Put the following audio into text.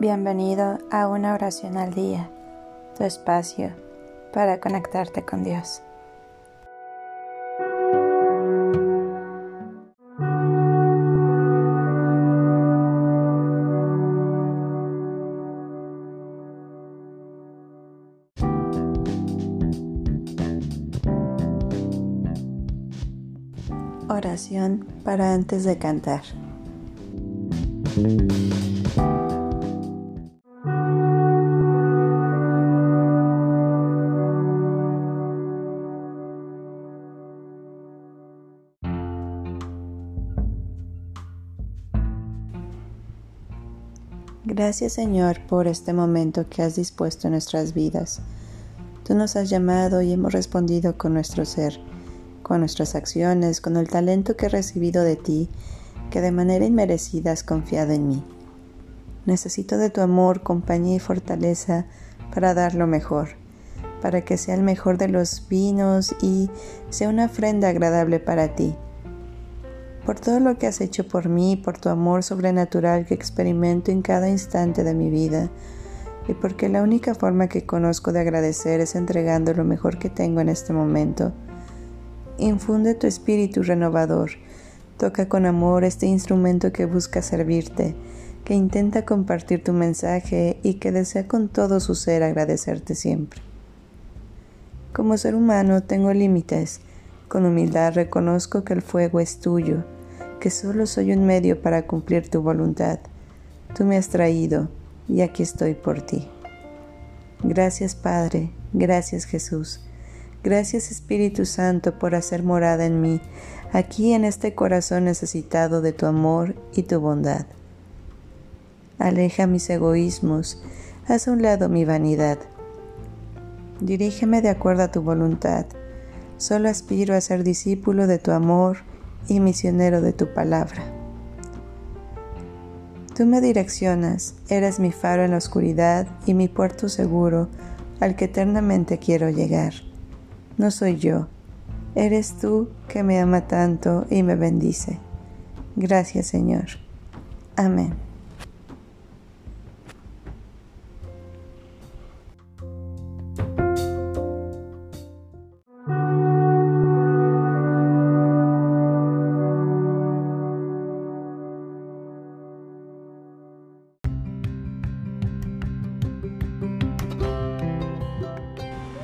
Bienvenido a una oración al día, tu espacio para conectarte con Dios. Oración para antes de cantar. Gracias Señor por este momento que has dispuesto en nuestras vidas. Tú nos has llamado y hemos respondido con nuestro ser, con nuestras acciones, con el talento que he recibido de ti, que de manera inmerecida has confiado en mí. Necesito de tu amor, compañía y fortaleza para dar lo mejor, para que sea el mejor de los vinos y sea una ofrenda agradable para ti por todo lo que has hecho por mí, por tu amor sobrenatural que experimento en cada instante de mi vida, y porque la única forma que conozco de agradecer es entregando lo mejor que tengo en este momento. Infunde tu espíritu renovador, toca con amor este instrumento que busca servirte, que intenta compartir tu mensaje y que desea con todo su ser agradecerte siempre. Como ser humano tengo límites, con humildad reconozco que el fuego es tuyo, que solo soy un medio para cumplir tu voluntad. Tú me has traído y aquí estoy por ti. Gracias Padre, gracias Jesús. Gracias Espíritu Santo por hacer morada en mí, aquí en este corazón necesitado de tu amor y tu bondad. Aleja mis egoísmos, haz a un lado mi vanidad. Dirígeme de acuerdo a tu voluntad Solo aspiro a ser discípulo de tu amor y misionero de tu palabra. Tú me direccionas, eres mi faro en la oscuridad y mi puerto seguro al que eternamente quiero llegar. No soy yo, eres tú que me ama tanto y me bendice. Gracias Señor. Amén.